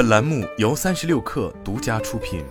本栏目由三十六氪独家出品。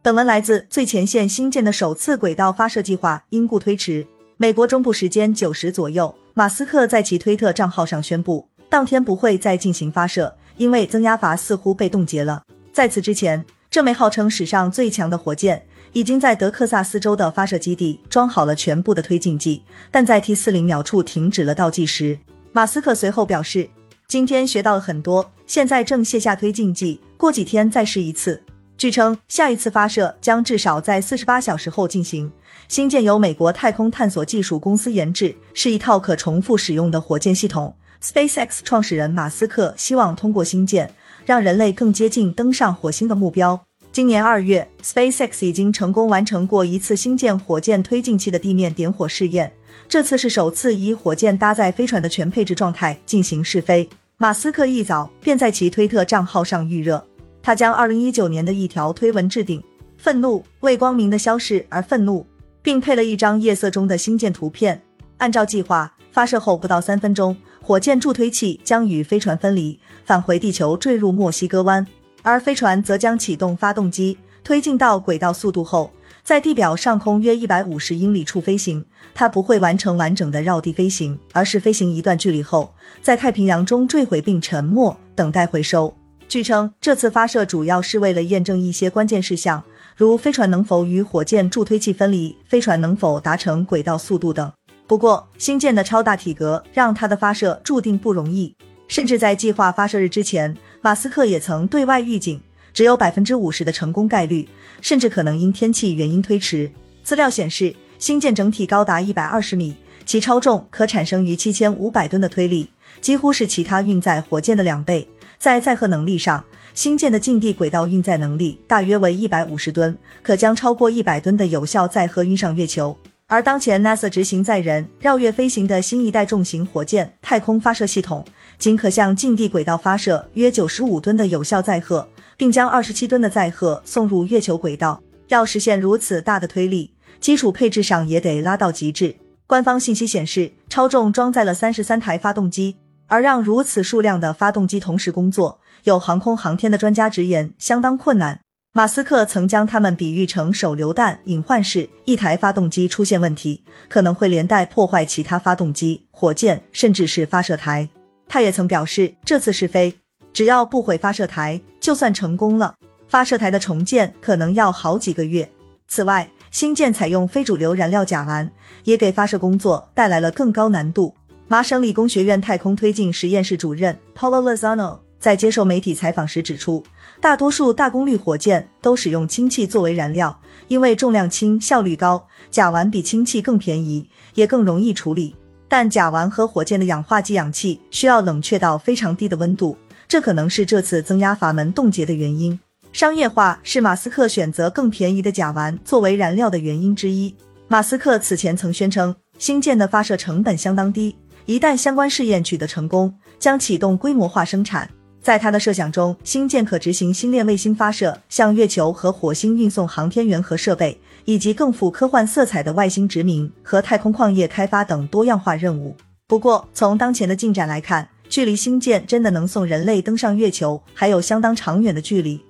本文来自最前线，新建的首次轨道发射计划因故推迟。美国中部时间九时左右，马斯克在其推特账号上宣布，当天不会再进行发射，因为增压阀似乎被冻结了。在此之前，这枚号称史上最强的火箭已经在德克萨斯州的发射基地装好了全部的推进剂，但在 T 四零秒处停止了倒计时。马斯克随后表示，今天学到了很多，现在正卸下推进剂，过几天再试一次。据称，下一次发射将至少在四十八小时后进行。星舰由美国太空探索技术公司研制，是一套可重复使用的火箭系统。SpaceX 创始人马斯克希望通过星舰，让人类更接近登上火星的目标。今年二月，SpaceX 已经成功完成过一次星舰火箭推进器的地面点火试验，这次是首次以火箭搭载飞船的全配置状态进行试飞。马斯克一早便在其推特账号上预热。他将二零一九年的一条推文置顶：“愤怒为光明的消逝而愤怒”，并配了一张夜色中的星舰图片。按照计划，发射后不到三分钟，火箭助推器将与飞船分离，返回地球，坠入墨西哥湾，而飞船则将启动发动机，推进到轨道速度后，在地表上空约一百五十英里处飞行。它不会完成完整的绕地飞行，而是飞行一段距离后，在太平洋中坠毁并沉没，等待回收。据称，这次发射主要是为了验证一些关键事项，如飞船能否与火箭助推器分离、飞船能否达成轨道速度等。不过，星舰的超大体格让它的发射注定不容易。甚至在计划发射日之前，马斯克也曾对外预警，只有百分之五十的成功概率，甚至可能因天气原因推迟。资料显示，星舰整体高达一百二十米，其超重可产生逾七千五百吨的推力，几乎是其他运载火箭的两倍。在载荷能力上，星舰的近地轨道运载能力大约为一百五十吨，可将超过一百吨的有效载荷运上月球。而当前 NASA 执行载人绕月飞行的新一代重型火箭太空发射系统，仅可向近地轨道发射约九十五吨的有效载荷，并将二十七吨的载荷送入月球轨道。要实现如此大的推力，基础配置上也得拉到极致。官方信息显示，超重装载了三十三台发动机。而让如此数量的发动机同时工作，有航空航天的专家直言相当困难。马斯克曾将它们比喻成手榴弹隐患式，一台发动机出现问题，可能会连带破坏其他发动机、火箭，甚至是发射台。他也曾表示，这次试飞只要不毁发射台，就算成功了。发射台的重建可能要好几个月。此外，新舰采用非主流燃料甲烷，也给发射工作带来了更高难度。麻省理工学院太空推进实验室主任 Paulo Lozano 在接受媒体采访时指出，大多数大功率火箭都使用氢气作为燃料，因为重量轻、效率高，甲烷比氢气更便宜，也更容易处理。但甲烷和火箭的氧化剂氧气需要冷却到非常低的温度，这可能是这次增压阀门冻结的原因。商业化是马斯克选择更便宜的甲烷作为燃料的原因之一。马斯克此前曾宣称，星舰的发射成本相当低。一旦相关试验取得成功，将启动规模化生产。在他的设想中，星舰可执行星链卫星发射、向月球和火星运送航天员和设备，以及更富科幻色彩的外星殖民和太空矿业开发等多样化任务。不过，从当前的进展来看，距离星舰真的能送人类登上月球还有相当长远的距离。